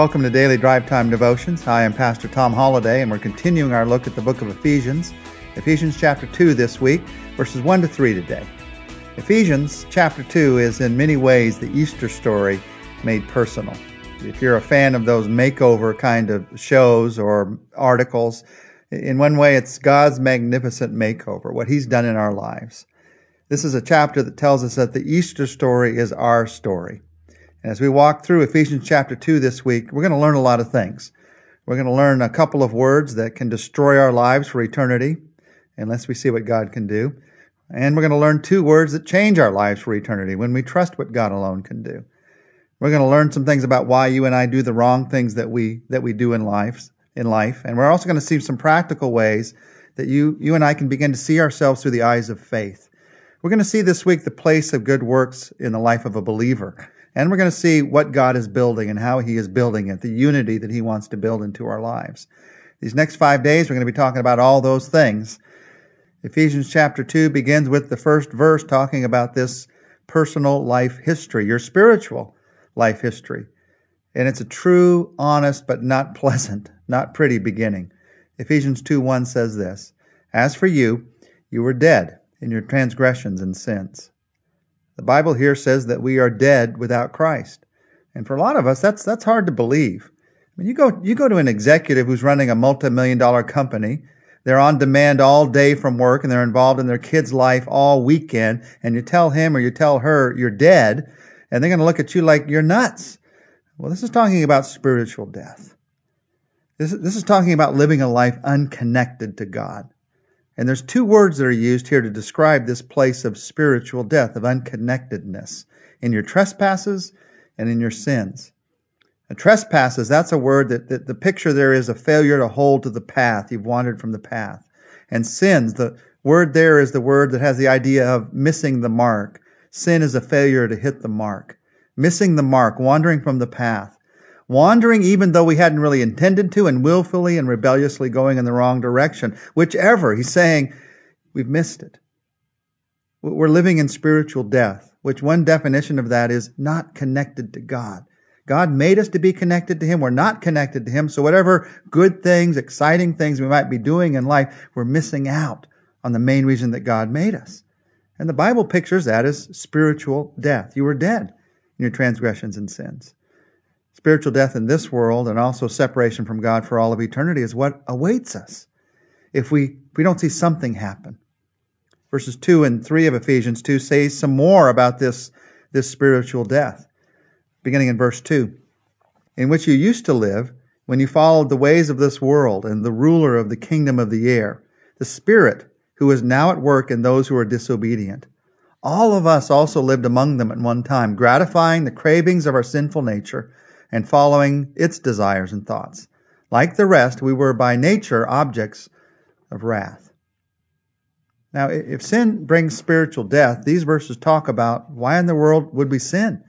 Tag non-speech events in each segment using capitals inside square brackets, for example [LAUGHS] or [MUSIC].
Welcome to Daily Drive Time Devotions. Hi, I'm Pastor Tom Holladay, and we're continuing our look at the book of Ephesians. Ephesians chapter 2 this week, verses 1 to 3 today. Ephesians chapter 2 is in many ways the Easter story made personal. If you're a fan of those makeover kind of shows or articles, in one way it's God's magnificent makeover, what He's done in our lives. This is a chapter that tells us that the Easter story is our story. As we walk through Ephesians chapter 2 this week, we're going to learn a lot of things. We're going to learn a couple of words that can destroy our lives for eternity, unless we see what God can do. And we're going to learn two words that change our lives for eternity when we trust what God alone can do. We're going to learn some things about why you and I do the wrong things that we, that we do in life, in life. And we're also going to see some practical ways that you, you and I can begin to see ourselves through the eyes of faith. We're going to see this week the place of good works in the life of a believer. And we're going to see what God is building and how He is building it, the unity that He wants to build into our lives. These next five days, we're going to be talking about all those things. Ephesians chapter 2 begins with the first verse talking about this personal life history, your spiritual life history. And it's a true, honest, but not [LAUGHS] pleasant, not pretty beginning. Ephesians 2 1 says this As for you, you were dead in your transgressions and sins. The Bible here says that we are dead without Christ. And for a lot of us, that's, that's hard to believe. I mean, you go, you go to an executive who's running a multi-million dollar company. They're on demand all day from work and they're involved in their kid's life all weekend. And you tell him or you tell her you're dead and they're going to look at you like you're nuts. Well, this is talking about spiritual death. This, this is talking about living a life unconnected to God. And there's two words that are used here to describe this place of spiritual death, of unconnectedness, in your trespasses and in your sins. And trespasses, that's a word that, that the picture there is a failure to hold to the path. You've wandered from the path. And sins, the word there is the word that has the idea of missing the mark. Sin is a failure to hit the mark. Missing the mark, wandering from the path wandering even though we hadn't really intended to, and willfully and rebelliously going in the wrong direction. Whichever, he's saying, we've missed it. We're living in spiritual death, which one definition of that is not connected to God. God made us to be connected to Him. We're not connected to Him. So whatever good things, exciting things we might be doing in life, we're missing out on the main reason that God made us. And the Bible pictures that as spiritual death. You were dead in your transgressions and sins. Spiritual death in this world and also separation from God for all of eternity is what awaits us if we, if we don't see something happen. Verses 2 and 3 of Ephesians 2 say some more about this, this spiritual death. Beginning in verse 2 In which you used to live when you followed the ways of this world and the ruler of the kingdom of the air, the Spirit who is now at work in those who are disobedient. All of us also lived among them at one time, gratifying the cravings of our sinful nature and following its desires and thoughts. Like the rest, we were by nature objects of wrath. Now, if sin brings spiritual death, these verses talk about why in the world would we sin?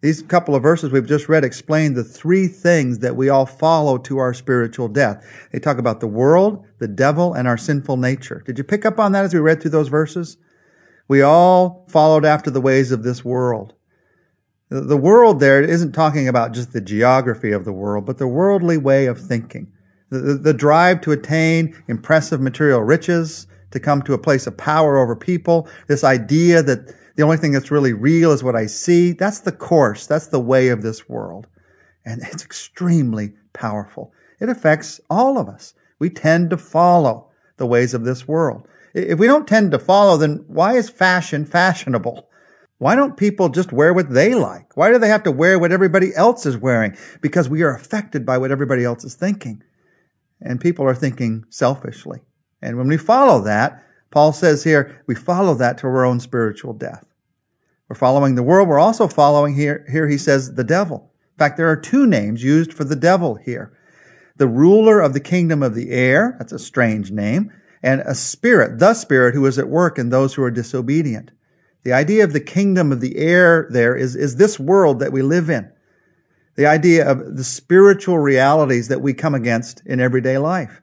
These couple of verses we've just read explain the three things that we all follow to our spiritual death. They talk about the world, the devil, and our sinful nature. Did you pick up on that as we read through those verses? We all followed after the ways of this world. The world there isn't talking about just the geography of the world, but the worldly way of thinking. The, the, drive to attain impressive material riches, to come to a place of power over people, this idea that the only thing that's really real is what I see. That's the course. That's the way of this world. And it's extremely powerful. It affects all of us. We tend to follow the ways of this world. If we don't tend to follow, then why is fashion fashionable? Why don't people just wear what they like? Why do they have to wear what everybody else is wearing? Because we are affected by what everybody else is thinking. And people are thinking selfishly. And when we follow that, Paul says here, we follow that to our own spiritual death. We're following the world. We're also following here, here he says the devil. In fact, there are two names used for the devil here. The ruler of the kingdom of the air, that's a strange name, and a spirit, the spirit who is at work in those who are disobedient. The idea of the kingdom of the air there is, is this world that we live in. The idea of the spiritual realities that we come against in everyday life.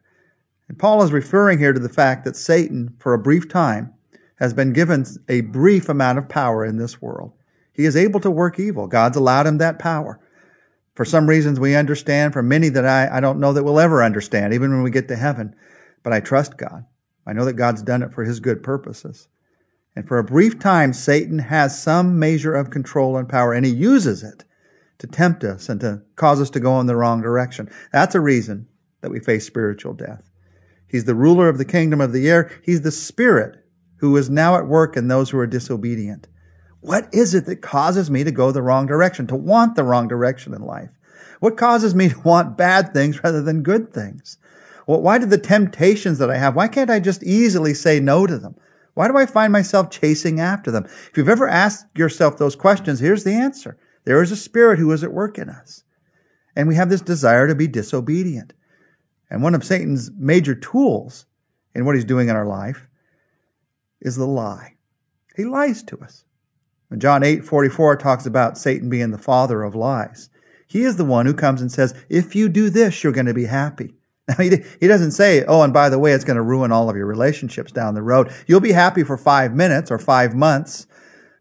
And Paul is referring here to the fact that Satan, for a brief time, has been given a brief amount of power in this world. He is able to work evil. God's allowed him that power. For some reasons we understand, for many that I, I don't know that we'll ever understand, even when we get to heaven. But I trust God. I know that God's done it for his good purposes. And for a brief time, Satan has some measure of control and power, and he uses it to tempt us and to cause us to go in the wrong direction. That's a reason that we face spiritual death. He's the ruler of the kingdom of the air. He's the spirit who is now at work in those who are disobedient. What is it that causes me to go the wrong direction, to want the wrong direction in life? What causes me [LAUGHS] to want bad things rather than good things? Well, why do the temptations that I have, why can't I just easily say no to them? Why do I find myself chasing after them? If you've ever asked yourself those questions, here's the answer. There is a spirit who is at work in us. And we have this desire to be disobedient. And one of Satan's major tools in what he's doing in our life is the lie. He lies to us. John 8 44 talks about Satan being the father of lies. He is the one who comes and says, if you do this, you're going to be happy. Now, [LAUGHS] he, he doesn't say, oh, and by the way, it's going to ruin all of your relationships down the road. You'll be happy for five minutes or five months,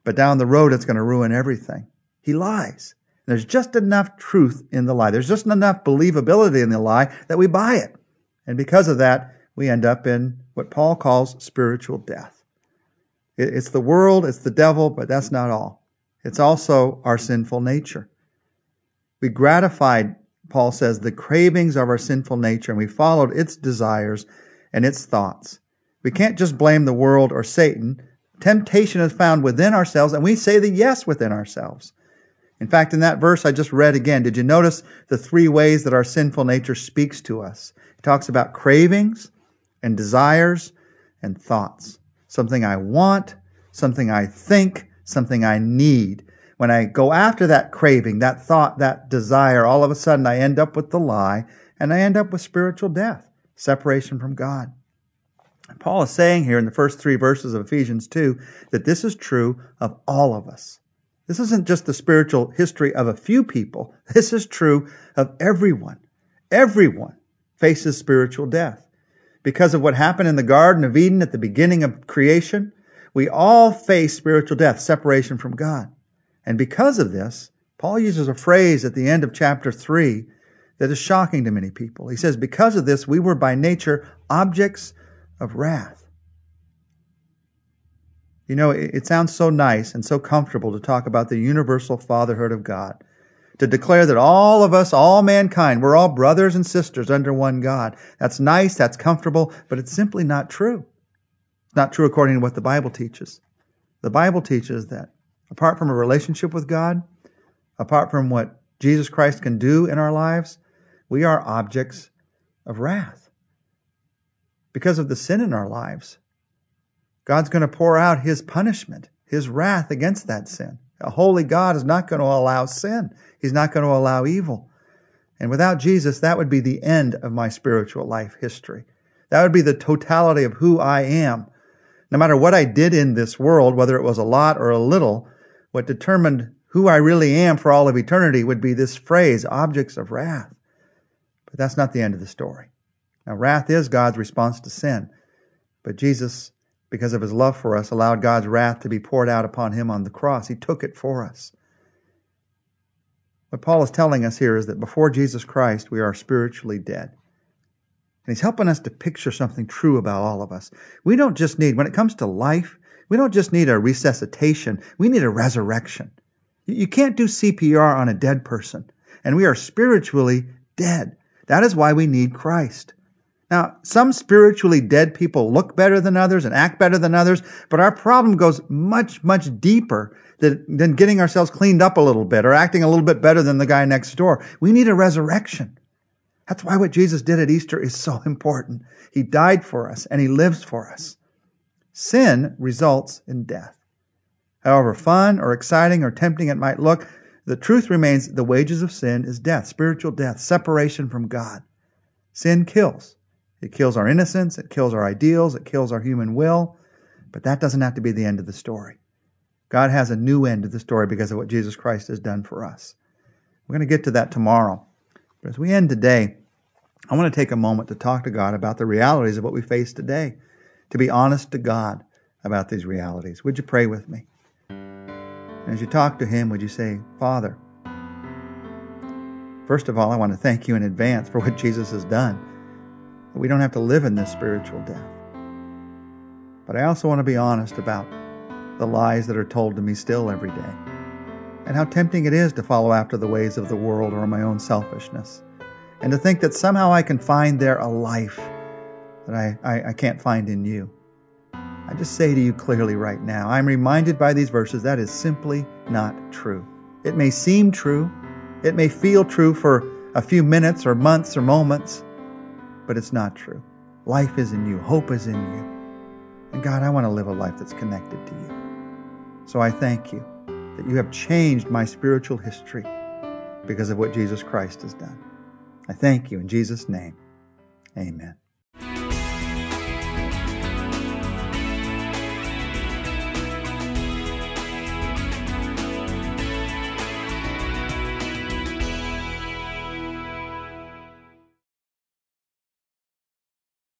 but down the road, it's going to ruin everything. He lies. There's just enough truth in the lie. There's just enough believability in the lie that we buy it. And because of that, we end up in what Paul calls spiritual death. It's the world, it's the devil, but that's not all. It's also our sinful nature. We gratified Paul says, the cravings of our sinful nature, and we followed its desires and its thoughts. We can't just blame the world or Satan. Temptation is found within ourselves, and we say the yes within ourselves. In fact, in that verse I just read again, did you notice the three ways that our sinful nature speaks to us? It talks about cravings and desires and thoughts. Something I want, something I think, something I need when I go after that craving, that thought, that desire, all of a sudden I end up with the lie and I end up with spiritual death, separation from God. Paul is saying here in the first three verses of Ephesians 2 that this is true of all of us. This isn't just the spiritual history of a few people. [LAUGHS] This is true of everyone. Everyone faces spiritual death. Because of what happened in the Garden of Eden at the beginning of creation, we all face spiritual death, separation from God. And because of this, Paul uses a phrase at the end of chapter 3 that is shocking to many people. He says, Because of this, we were by nature objects of wrath. You know, it, sounds so nice and so comfortable to talk about the universal fatherhood of God, to declare that all of us, all mankind, we're all brothers and sisters under one God. That's nice, that's comfortable, but it's simply not true. It's not true according to what the Bible teaches. The Bible teaches that apart from a relationship with God, apart from what Jesus Christ can do in our lives, we are objects of wrath. Because of the sin in our lives, God's going to pour out his punishment, his wrath against that sin. A holy God is not going to allow sin. He's not going to allow evil. And without Jesus, that would be the end of my spiritual life history. That would be the totality of who I am. No matter what I did in this world, whether it was a lot or a little, what determined who I really am for all of eternity would be this phrase, objects of wrath. But that's not the end of the story. Now, wrath is God's response to sin. But Jesus, because of his love for us, allowed God's wrath to be poured out upon him on the cross. He took it for us. What Paul is telling us here is that before Jesus Christ, we are spiritually dead. And he's helping us to picture something true about all of us. We don't just need, when it comes to life, we don't just need a resuscitation, we need a resurrection. You can't do CPR on a dead person, and we are spiritually dead. That is why we need Christ. Now, some spiritually dead people look better than others and act better than others, but our problem goes much, much deeper than, than getting ourselves cleaned up a little bit or acting a little bit better than the guy next door. We need a resurrection. That's why what Jesus did at Easter is so [LAUGHS] important. He died for us and he lives for us. Sin results in death. However fun or exciting or tempting it might look, the truth remains the wages of sin is death, spiritual death, separation from God. Sin kills. It kills our innocence, it kills our ideals, it kills our human will, but that doesn't have to be the end of the story. God has a new end to the story because of what Jesus Christ has done for us. We're going to get to that tomorrow. But as we end today, I want to take a moment to talk to God about the realities of what we face today to be honest to God about these realities. Would you pray with me? And as you talk to Him, would you say, Father, First of all, I want to thank you in advance for what Jesus has done. We don't have to live in this spiritual death. But I also want to be honest about the lies that are told to me still every day, and how tempting it is to follow after the ways of the world or my own selfishness, and to think that somehow I can find there a life that I, I, I can't find in you. I just say to you clearly right now, I'm reminded by these verses that is simply not true. It may seem true, it may feel true for a few minutes or months or moments, but it's not true. Life is in you, hope is in you. And God, I want to live a life that's connected to you. So I thank you that you have changed my spiritual history because of what Jesus Christ has done. I thank you in Jesus' name. Amen.